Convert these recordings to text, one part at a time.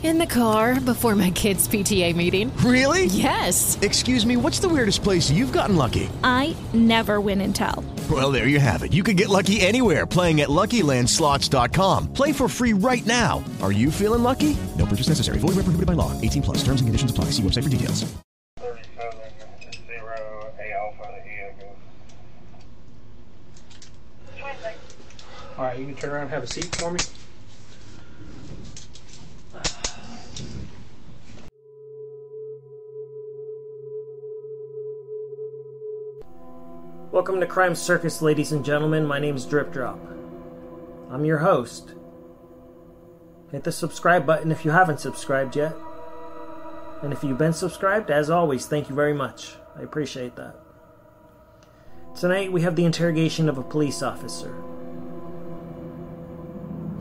In the car before my kids' PTA meeting. Really? Yes. Excuse me, what's the weirdest place you've gotten lucky? I never win and tell. Well, there you have it. You can get lucky anywhere playing at LuckyLandSlots.com. Play for free right now. Are you feeling lucky? No purchase necessary. Void where prohibited by law. 18 plus. Terms and conditions apply. See website for details. 37 0 A Alpha Eagle. All right, you can turn around and have a seat for me. Welcome to Crime Circus, ladies and gentlemen. My name is Drip Drop. I'm your host. Hit the subscribe button if you haven't subscribed yet. And if you've been subscribed, as always, thank you very much. I appreciate that. Tonight we have the interrogation of a police officer.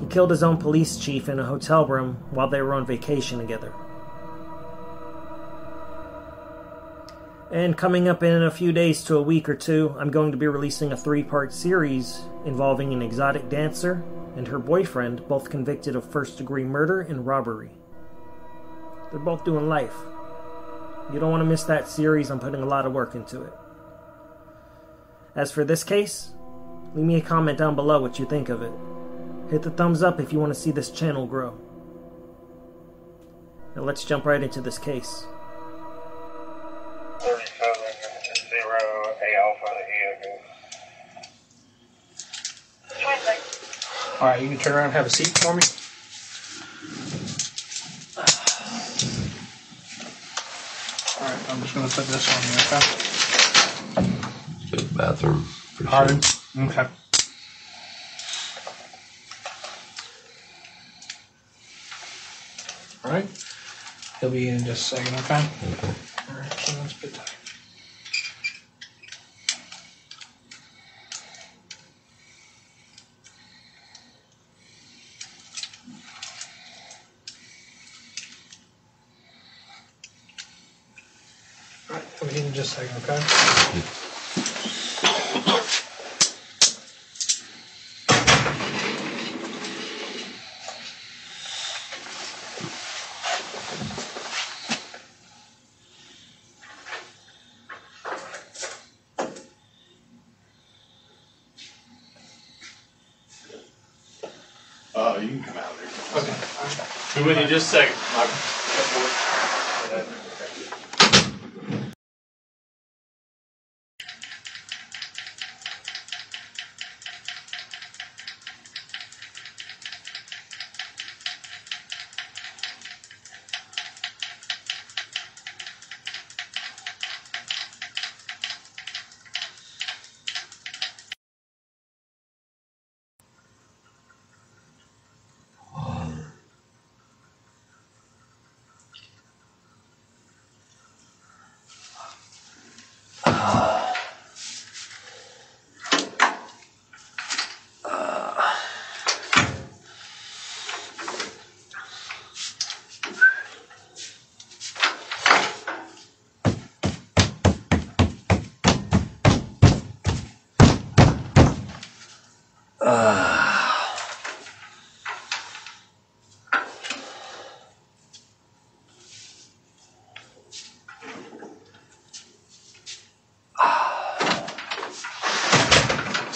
He killed his own police chief in a hotel room while they were on vacation together. And coming up in a few days to a week or two, I'm going to be releasing a three part series involving an exotic dancer and her boyfriend, both convicted of first degree murder and robbery. They're both doing life. You don't want to miss that series, I'm putting a lot of work into it. As for this case, leave me a comment down below what you think of it. Hit the thumbs up if you want to see this channel grow. Now let's jump right into this case. 0 A Alpha Eagle. All right, you can turn around and have a seat for me. All right, I'm just going to put this on you, okay? Go to the bathroom. for sure. Okay. All right. He'll be in just a second, okay? All right, so let's put that. All right, he'll be in just a second, okay? Uh, you can come out there. Okay. Be with you just a second.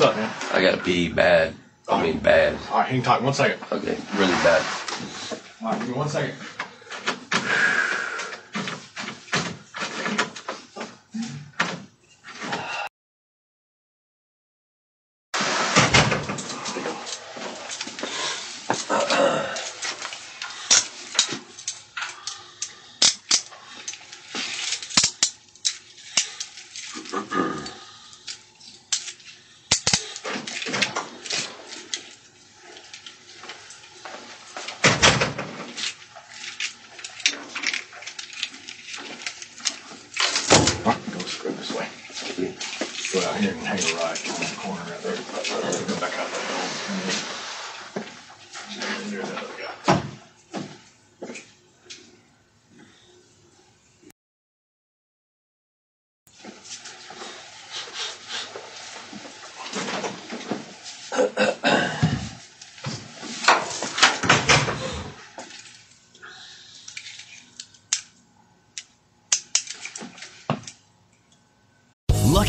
What's up, man? I gotta pee bad. I mean bad. All right, hang tight. One second. Okay, really bad. All right, give me one second. Go screw this way. Go out here and hang a right in that corner right there. Go back out that hole. And there's that other guy.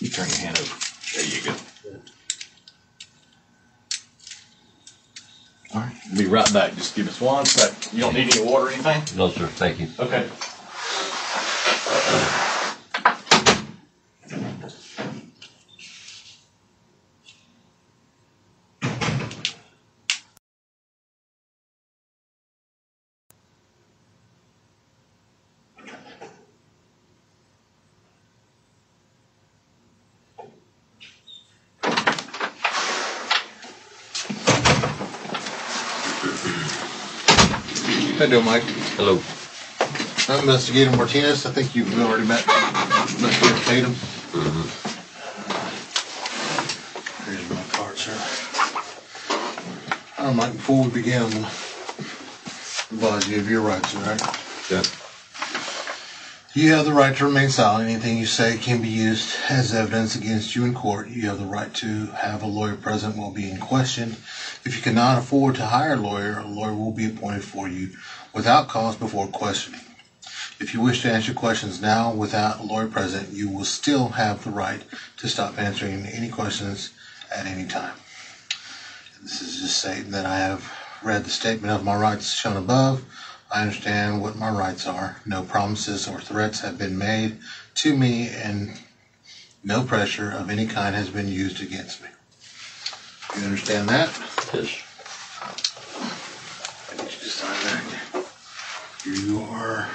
You turn your hand over. There you go. All right. We'll be right back. Just give us one sec. You don't need any water or anything? No, sir. Thank you. Okay. How you doing, Mike? Hello. I'm Investigator Martinez. I think you've already met Investigator Tatum. Mm-hmm. Here's my card, sir. All right, Mike, before we begin, I'm gonna advise you of your rights, all right? Yeah. You have the right to remain silent. Anything you say can be used as evidence against you in court. You have the right to have a lawyer present while being questioned. If you cannot afford to hire a lawyer, a lawyer will be appointed for you without cost before questioning. If you wish to answer questions now without a lawyer present, you will still have the right to stop answering any questions at any time. This is just stating that I have read the statement of my rights shown above. I understand what my rights are. No promises or threats have been made to me, and no pressure of any kind has been used against me. You understand that? Yes. I need you to sign that. Here you are.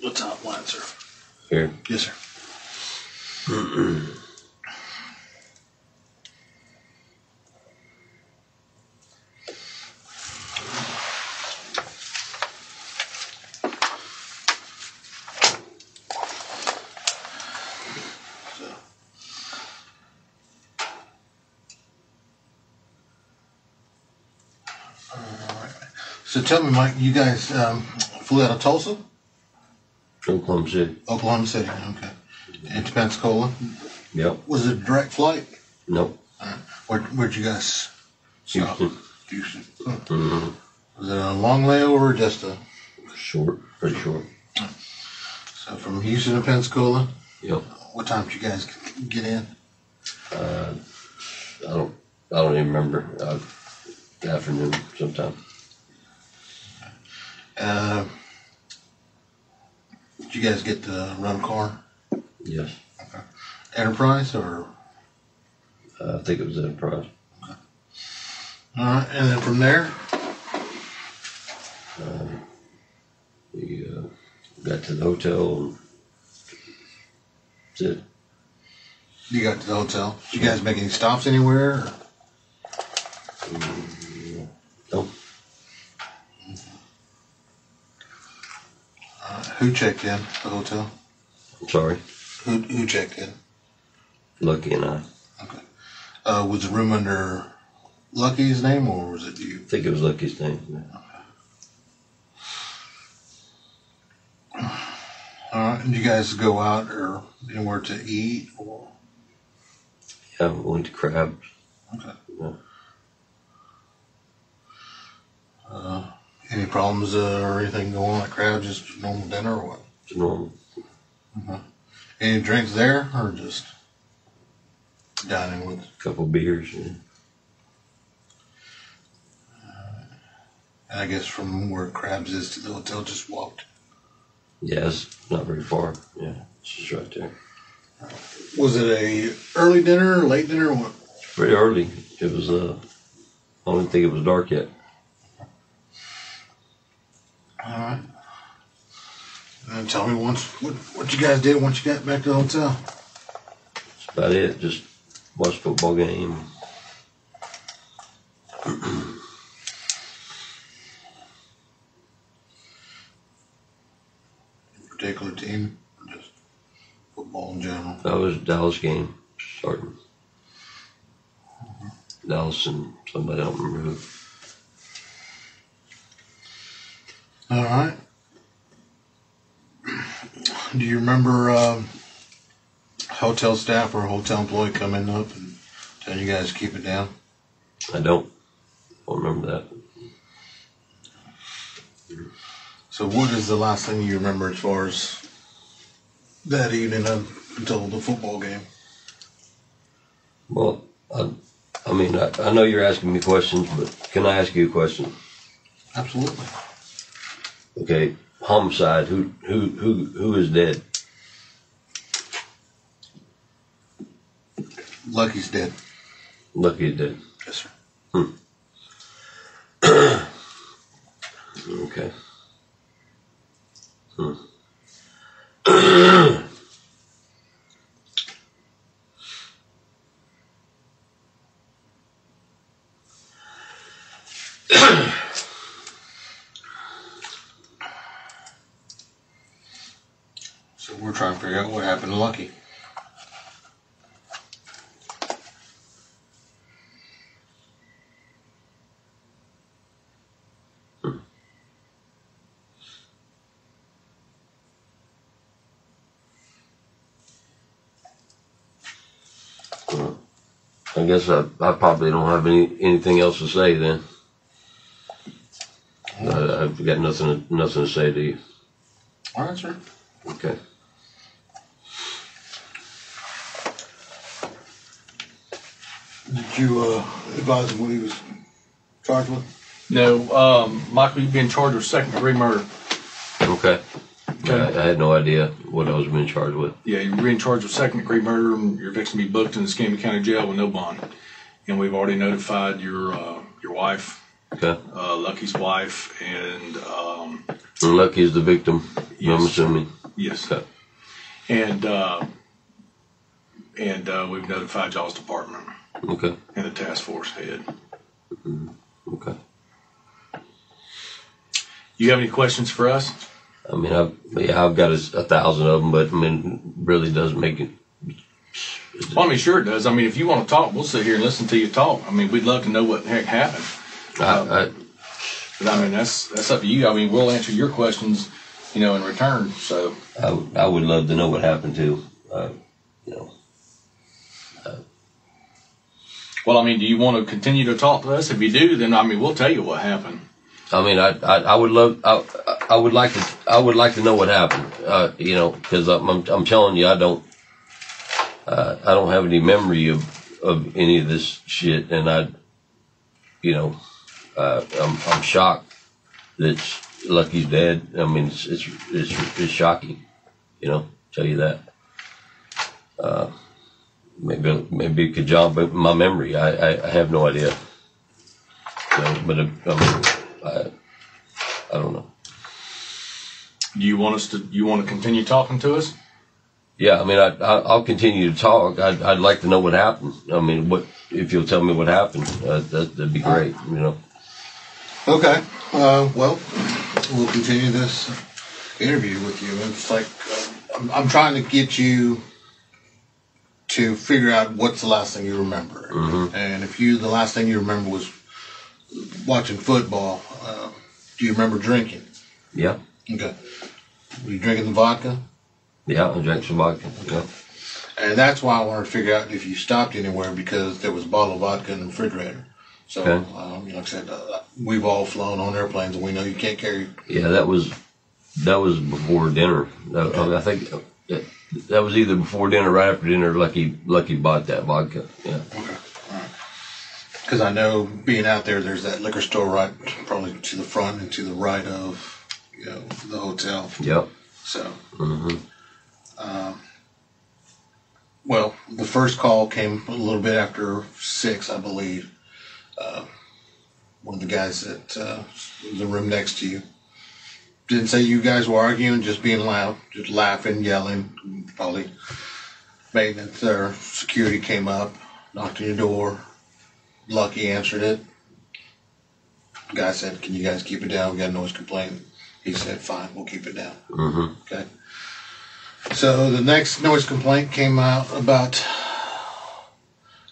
The top line, sir. Here. Yes, sir. So tell me, Mike, you guys um, flew out of Tulsa? Oklahoma City. Oklahoma City, okay. And to Pensacola? Yep. Was it a direct flight? Nope. Where, where'd you guys stop? Houston. Houston. Mm-hmm. Was it a long layover or just a Short. Pretty short. so from Houston to Pensacola? Yep. What time did you guys get in? Uh, I don't. I don't even remember. Uh, afternoon sometime. Uh, did you guys get to run car? Yes. Enterprise or? Uh, I think it was Enterprise. All right, and then from there, Um, we uh, got to the hotel and that's it. you got to the hotel. Did you guys make any stops anywhere? Or? Nope. Uh, who checked in the hotel? Sorry. Who who checked in? Lucky and I. Uh, was the room under Lucky's name or was it you? I think it was Lucky's name. All right, and you guys go out or anywhere to eat or? Yeah, we went to Crabs. Okay. Yeah. Uh, any problems uh, or anything going on at Crab? Just normal dinner or what? It's normal. uh Any drinks there or just dining with? A couple beers. Yeah. And I guess from where Crabs is to the hotel, just walked. yeah, it's not very far. Yeah, it's just right there. Was it a early dinner, or late dinner? or What? It's pretty early. It was. Uh, I don't even think it was dark yet. All right. And tell me once what what you guys did once you got back to the hotel. That's about it. Just watched football game. In particular team, just football in general. That was a Dallas game starting. Mm-hmm. Dallas and somebody I don't remember who. All right. Do you remember um, hotel staff or hotel employee coming up and telling you guys to keep it down? I don't. Don't remember that. So, what is the last thing you remember as far as that evening up until the football game? Well, I, I mean, I, I know you're asking me questions, but can I ask you a question? Absolutely. Okay, homicide. Who who who who is dead? Lucky's dead. Lucky's dead. Yes, sir. Hmm. okay. Hmm. So, we're trying to figure out what happened to Lucky. Well, I guess I, I probably don't have any anything else to say then. I, I've got nothing nothing to say to you. All right, sir. Okay. Did you uh, advise him what he was charged with? No, um, Michael, you've been charged with second degree murder. Okay. I, I had no idea what I was being charged with. Yeah, you're being charged with second degree murder and you're fixing to be booked in the Escambia County Jail with no bond. And we've already notified your uh, your wife, Okay. uh, Lucky's wife, and um, And is the victim. I'm Yes. assuming. yes, Okay. and uh, and uh, we've notified y'all's department Okay. and the task force head. Okay. You have any questions for us? I mean, I've yeah, I've got a, a thousand of them, but I mean, really doesn't make it. Well, I mean, sure it does. I mean, if you want to talk, we'll sit here and listen to you talk. I mean, we'd love to know what the heck happened. I, I, But I mean, that's that's up to you. I mean, we'll answer your questions, you know, in return. So I, would- I would love to know what happened to, uh, you know. Well, I mean, do you want to continue to talk to us? If you do, then I mean, we'll tell you what happened. I mean, I, I, I would love, I, I would like to, I would like to know what happened. Uh, you know, because I'm, I'm, I'm telling you, I don't, uh, I don't have any memory of, of any of this shit, and I, you know, uh, I'm I'm shocked that Lucky's dead. I mean, it's it's it's, it's shocking, you know. Tell you that. Uh, maybe maybe it could jog my memory. I, I, I have no idea. Know, but uh, I mean, I I don't know. Do you want us to? You want to continue talking to us? Yeah, I mean, I, I I'll continue to talk. I'd I'd like to know what happened. I mean, what if you'll tell me what happened? Uh, that that'd be great. You know. Okay. Uh, well, we'll continue this interview with you. It's like uh, I'm, I'm trying to get you to figure out what's the last thing you remember. Mm-hmm. And if you, the last thing you remember was watching football, uh, do you remember drinking? Yeah. Okay. Were you drinking the vodka? Yeah, I drank some vodka. Yeah. And that's why I wanted to figure out if you stopped anywhere because there was a bottle of vodka in the refrigerator. So, Okay. um, like I said, uh, we've all flown on airplanes and we know you can't carry. Yeah, that was that was before dinner. That, I think that, that was either before dinner, or right after dinner. Lucky Lucky bought that vodka. Yeah. Because I know being out there, there's that liquor store right, probably to the front and to the right of, you know, the hotel. Yep. So, hmm um, well, the first call came a little bit after six, I believe. Uh, one of the guys that uh, was in the room next to you didn't say you guys were arguing, just being loud, just laughing, yelling. Probably maintenance or security came up, knocked on your door. Lucky answered it. Guy said, "Can you guys keep it down? We got a noise complaint." He said, "Fine, we'll keep it down." hmm Okay. So the next noise complaint came out about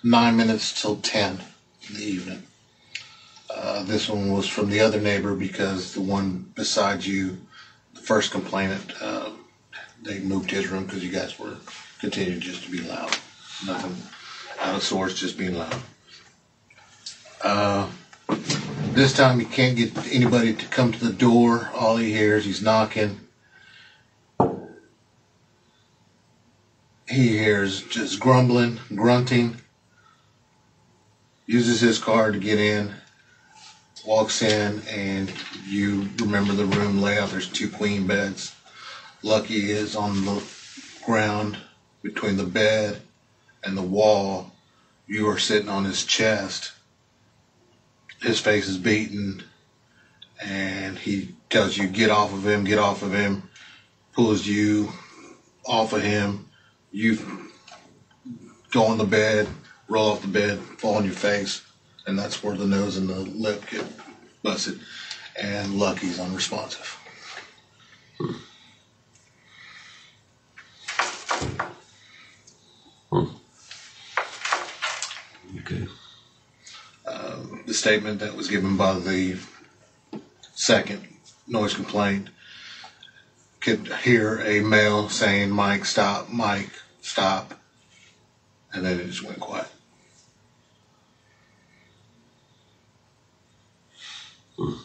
nine minutes till ten in the evening. Uh, this one was from the other neighbor because the one beside you, the first complainant, uh, they moved his room because you guys were continuing just to be loud. Nothing out of sorts, just being loud. Uh, this time he can't get anybody to come to the door. All he hears, he's knocking. He hears just grumbling, grunting. Uses his car to get in. Walks in, and you remember the room layout. There's two queen beds. Lucky is on the ground between the bed and the wall. You are sitting on his chest. His face is beaten, and he tells you, Get off of him, get off of him. Pulls you off of him. You go on the bed, roll off the bed, fall on your face, and that's where the nose and the lip get busted. And Lucky's unresponsive. Hmm. Hmm. Okay. The statement that was given by the second noise complaint could hear a male saying, Mike, stop, Mike, stop. And then it just went quiet. And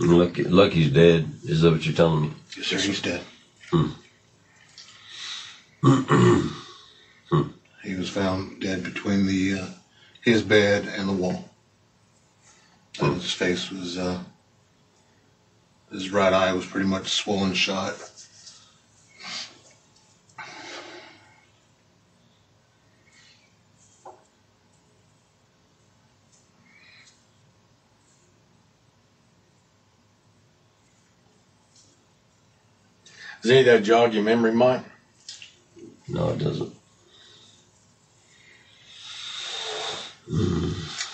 Lucky Lucky's dead. Is that what you're telling me? Yes, sir, he's dead. Hmm. He was found dead between the uh, his bed and the wall. And his face was, uh, his right eye was pretty much swollen shut. Does any of that jog your memory, Mike? No, it doesn't.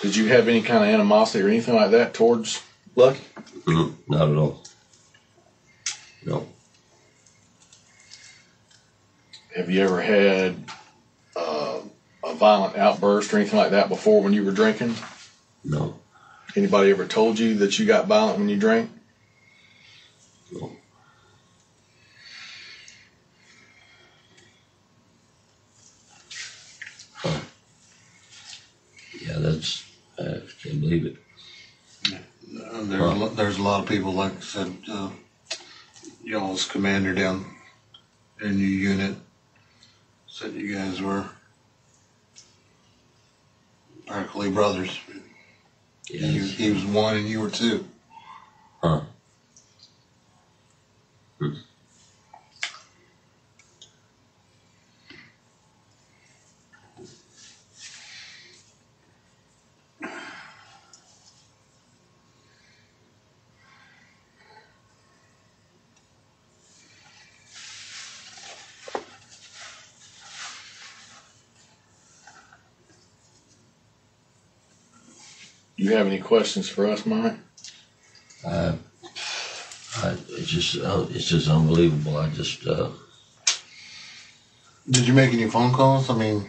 Did you have any kind of animosity or anything like that towards Lucky? Mm, not at all. No. Have you ever had uh, a violent outburst or anything like that before when you were drinking? No. Anybody ever told you that you got violent when you drank? No. Huh. Yeah, that's. I can't believe it. Uh, there's, a lo- there's a lot of people, like I said, uh, y'all's commander down in your unit Said you guys were practically brothers. He, was- he was one and you were two. Huh. You have any questions for us, Mike? Uh, I, it's just uh, it's just unbelievable. I just uh, Did you make any phone calls? I mean,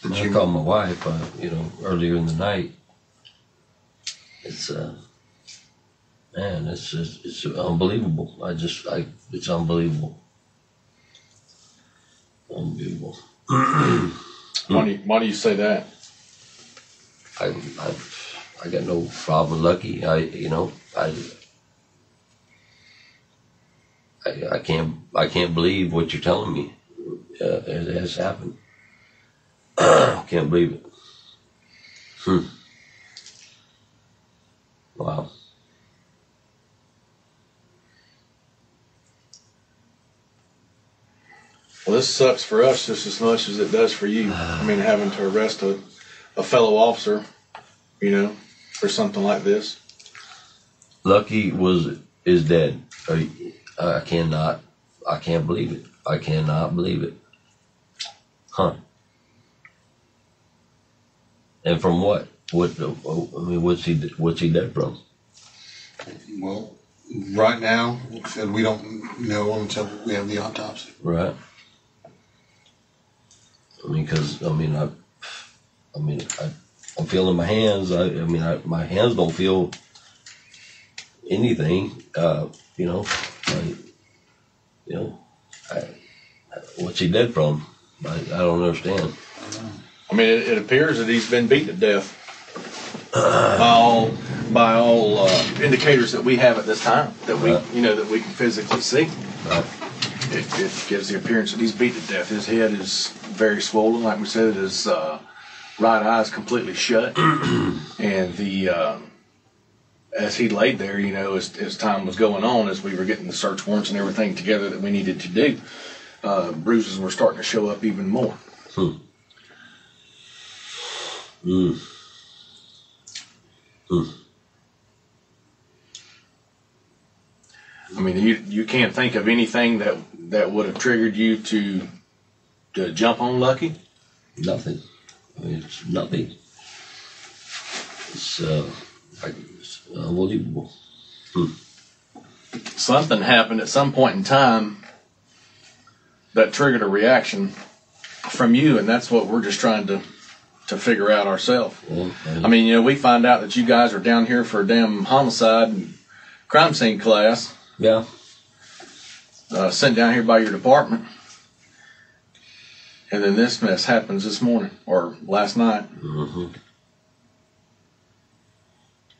did I you called my wife, uh, you know, earlier in the night. It's uh, man, it's just, it's unbelievable. I just I it's unbelievable. Unbelievable. Why do you, why do you say that? I, I, I got no problem Lucky. I, you know, I, I, I can't, I can't believe what you're telling me. Uh, it has happened. Can't believe it. Hmm. Wow. Well, this sucks for us just as much as it does for you. I mean, having to arrest a, a fellow officer, you know, for something like this. Lucky was is dead. I, I cannot, I can't believe it. I cannot believe it. Huh. And from what? What? Uh, I mean, what's he? What's he dead from? Well, right now, like said, we don't know until we have the autopsy. Right. I mean, because I mean, I, I mean, I, I'm feeling my hands. I, I mean, I, my hands don't feel anything. Uh, you know, I, you know, I, what's he dead from? I, I don't understand. I mean, it, it appears that he's been beaten to death by all by all uh, indicators that we have at this time that we you know that we can physically see. It, it gives the appearance that he's beat to death. His head is very swollen, like we said. His uh, right eye is completely shut, and the uh, as he laid there, you know, as, as time was going on, as we were getting the search warrants and everything together that we needed to do, uh, bruises were starting to show up even more. Hmm. Mm. Mm. I mean, you you can't think of anything that that would have triggered you to to jump on Lucky. Nothing. It's nothing. It's, uh, it's unbelievable. Hmm. Something happened at some point in time that triggered a reaction from you, and that's what we're just trying to to figure out ourselves. Well, I mean, you know, we find out that you guys are down here for a damn homicide and crime scene class. Yeah. Uh, sent down here by your department. And then this mess happens this morning or last night. Mm-hmm.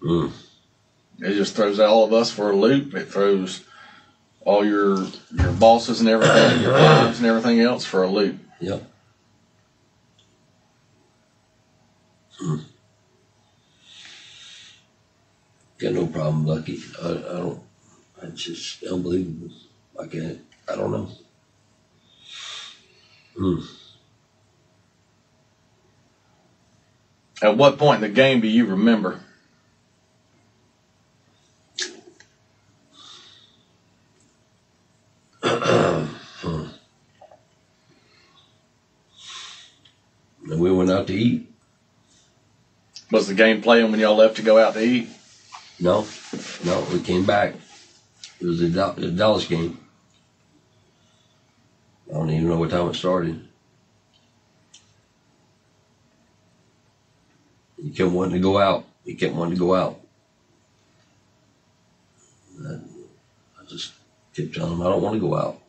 Mm. It just throws all of us for a loop. It throws all your your bosses and everything, your wives and everything else for a loop. Yep. Hmm. Got no problem, Lucky. I, I don't. It's just unbelievable. I can't. I don't know. Hmm. At what point in the game do you remember? And we went out to eat. Was the game playing when y'all left to go out to eat? No, no, we came back. It was a Dallas game. I don't even know what time it started. He kept wanting to go out. He kept wanting to go out. And I just kept telling him I don't want to go out.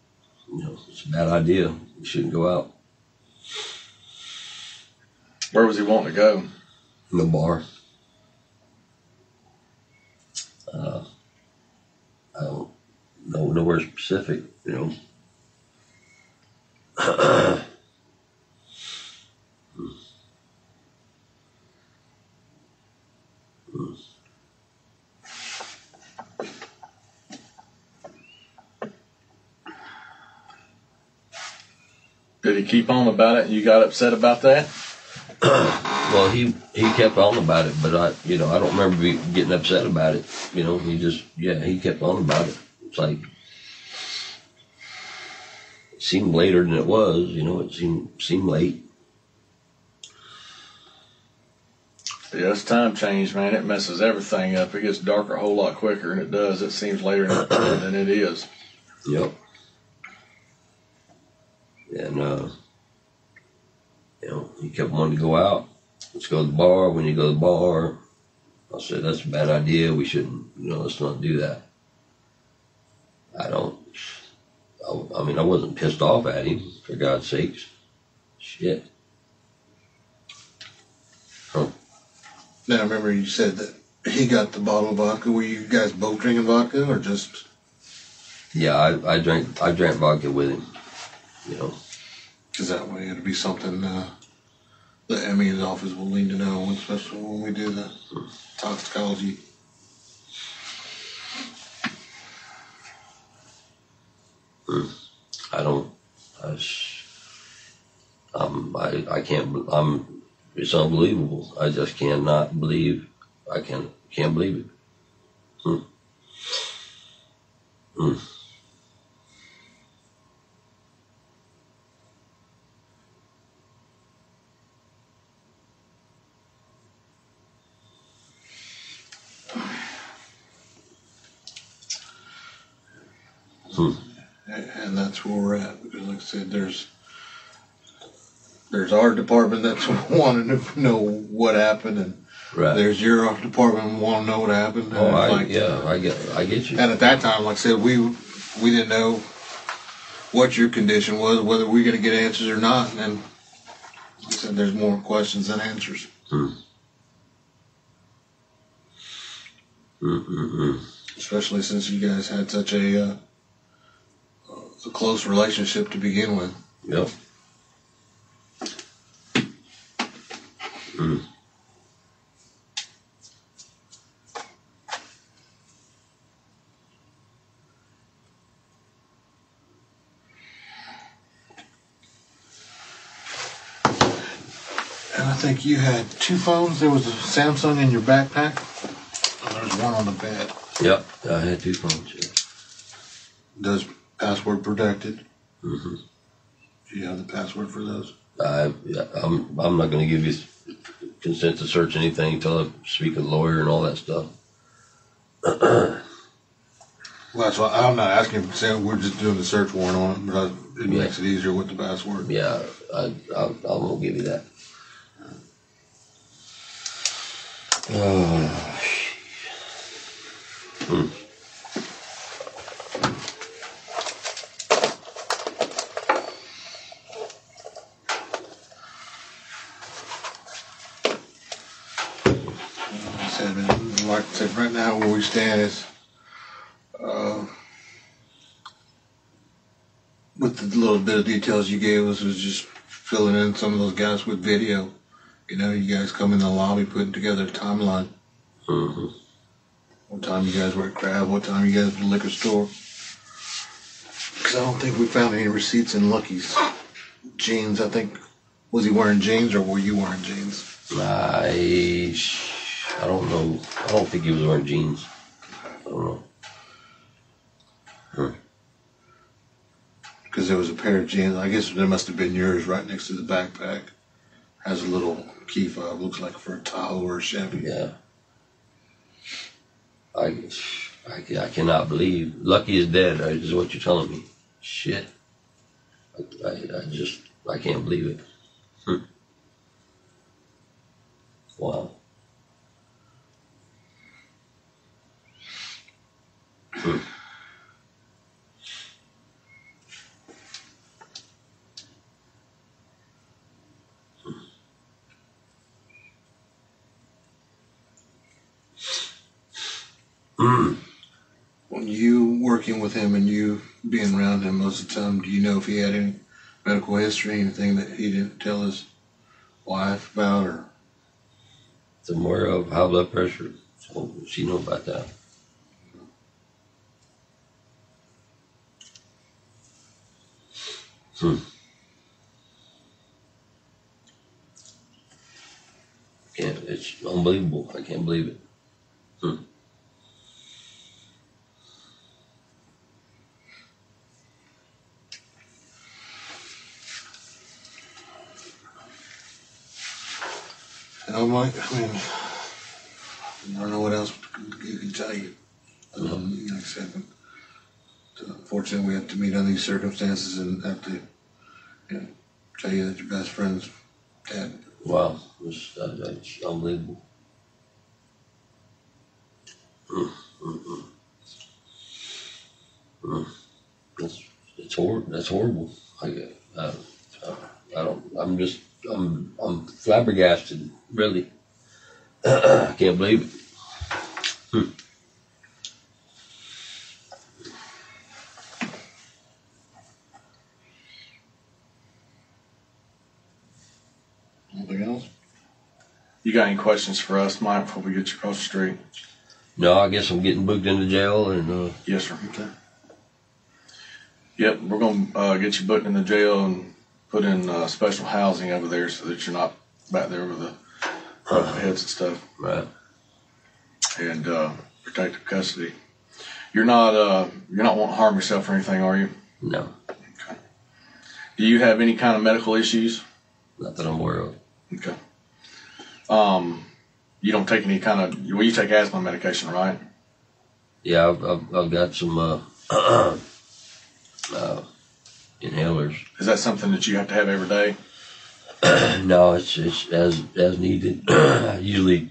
You know, it's a bad idea. You shouldn't go out. Where was he wanting to go? In the bar. Uh, I don't know nowhere specific, you know. Did he keep on about it and you got upset about that? well, he he kept on about it, but I, you know, I don't remember be, getting upset about it. You know, he just, yeah, he kept on about it. It's like it seemed later than it was. You know, it seemed seemed late. Yeah, it's time change, man. It messes everything up. It gets darker a whole lot quicker, and it does. It seems later than it is. Yep. And uh, you know, he kept wanting to go out. Let's go to the bar. When you go to the bar, I said that's a bad idea. We shouldn't. You know, let's not do that. I don't. I, I mean, I wasn't pissed off at him for God's sakes. Shit. Huh. Now, I remember you said that he got the bottle of vodka. Were you guys both drinking vodka, or just? Yeah, I, I drank. I drank vodka with him. You know. Because that way it'll be something uh, the ME's office will need to know, especially when we do the toxicology. Mm. I don't. I, um, I, I can't. I'm. It's unbelievable. I just cannot believe. I can can't believe it. Hmm. Hmm. Hmm. and that's where we're at. Because, like I said, there's there's our department that's wanting to know what happened, and Right. there's your department wanting to know what happened. Oh, I, like, yeah, I get. I get you. And at that time, like I said, we we didn't know what your condition was, whether we are going to get answers or not. And like I said there's more questions than answers. Hmm. Mm-mm-mm. Especially since you guys had such a uh, a close relationship to begin with. Yep. Mm. And I think you had two phones. There was a Samsung in your backpack. And there's one on the bed. Yep. I had two phones. Yeah. Does password protected? Mm-hmm. Do you have the password for those? I, I'm, I'm not going to give you consent to search anything until I speak with a lawyer and all that stuff. Well, that's why I'm not asking for consent. We're just doing the search warrant on it, but I, it makes it easier with the password. Yeah, I, I, I won't give you that. Oh, hmm. Like I said, man, like I said, right now where we stand is, uh, with the little bit of details you gave us, was just filling in some of those guys with video. You know, you guys come in the lobby putting together a timeline. Mm-hmm. What time you guys were at Crab? What time you guys were at the liquor store? Because I don't think we found any receipts in Lucky's jeans. I think was he wearing jeans or were you wearing jeans? I, I don't know. I don't think he was wearing jeans. Don't know. Huh. Because there was a pair of jeans. I guess there must have been yours right next to the backpack. Has a little key fob. Looks like for a Tahoe or a Chevy. Yeah. I, I, I cannot believe Lucky is dead. uh, Is what you're telling me? Shit. I, I, I just I can't believe it. Hmm. Wow. Hmm. Mm. When you working with him and you being around him most of the time, do you know if he had any medical history, anything that he didn't tell his wife about, or I'm aware of high blood pressure, so she know about that. Hmm. Can't. it's unbelievable. I can't believe it. Hmm. I might, I mean, I don't know what else you can tell you. Um, mm-hmm. you know, except fortunately, we have to meet under these circumstances and have to, you know, tell you that your best friend's dead. Wow, it's, uh, it's unbelievable. Mm, mm, mm. Mm. It's horrible. That's horrible. I, I don't. I'm just. I'm. I'm flabbergasted. Really. I can't believe it. Hmm. Anything else? You got any questions for us, Mike, before we get you across the street? No, I guess I'm getting booked into jail, and uh, Yes, sir. Okay. Yep, we're gonna uh, get you booked in the jail and put in uh, special housing over there so that you're not back there with the rough heads and stuff. Right. And uh, protective custody. You're not uh, you're not wanting to harm yourself or anything, are you? No. Okay. Do you have any kind of medical issues? not that I'm aware of. Okay. Um, you don't take any kind of well, you take asthma medication, right? Yeah, I've, I've, I've got some uh, uh, inhalers. Is that something that you have to have every day? no, it's it's as as needed. usually,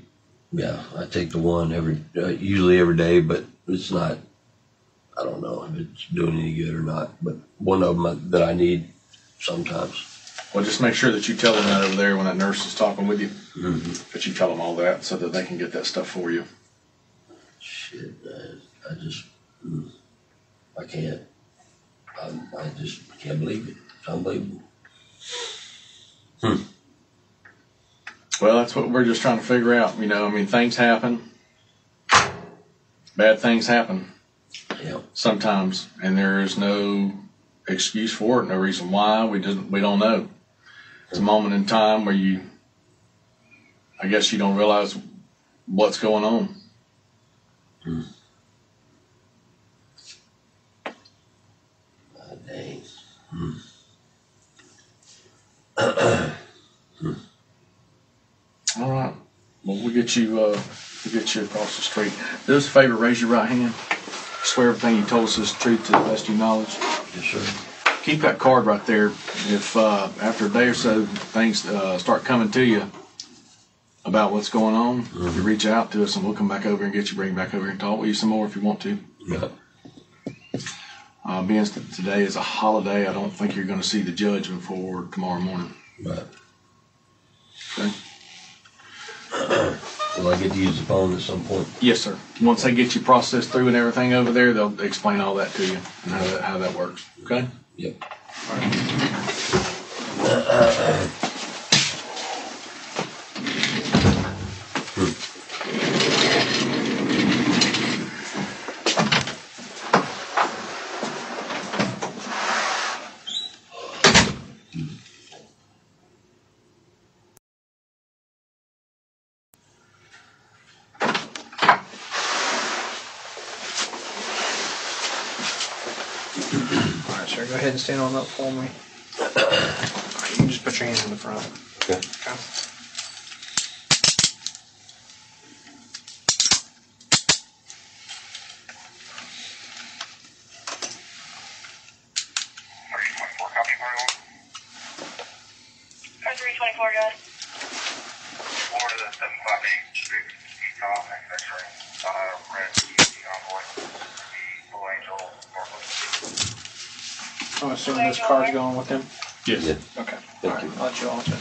yeah, I take the one every uh, usually every day, but it's not. I don't know if it's doing any good or not, but one of them that I need sometimes. Well, just make sure that you tell them that over there when that nurse is talking with you. Mhm. That you tell them all that so that they can get that stuff for you. Shit, man, I just mm, I can't. I, I just can't believe it. It's unbelievable. Hmm. Well, that's what we're just trying to figure out. You know, I mean, things happen. Bad things happen. Yeah. Sometimes, and there is no excuse for it. No reason why. We just we don't know. It's a moment in time where you, I guess, you don't realize what's going on. Hmm. All right. Well, we'll get you. Uh, we'll get you across the street. Do us a favor. Raise your right hand. Swear everything you told us is true to the best of your knowledge. Yes, sir. Keep that card right there. If uh, after a day or so things uh, start coming to you about what's going on, you reach out to us and we'll come back over and get you, bring you back over and talk with you some more if you want to. Yeah. Uh, being today is a holiday, I don't think you're going to see the judge before tomorrow morning. Right. Okay. Will I get to use the phone at some point? Yes, sir. Once they get you processed through and everything over there, they'll explain all that to you and how that, how that works. Okay? Yep. Uh, uh, uh, All right, sir. Go ahead and stand on up for me. You can just put your hands in the front. Okay. Three I'm assuming this car's going with him. Yes. Okay. Thank All right, you. I'll let you all check.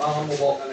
I'm gonna walk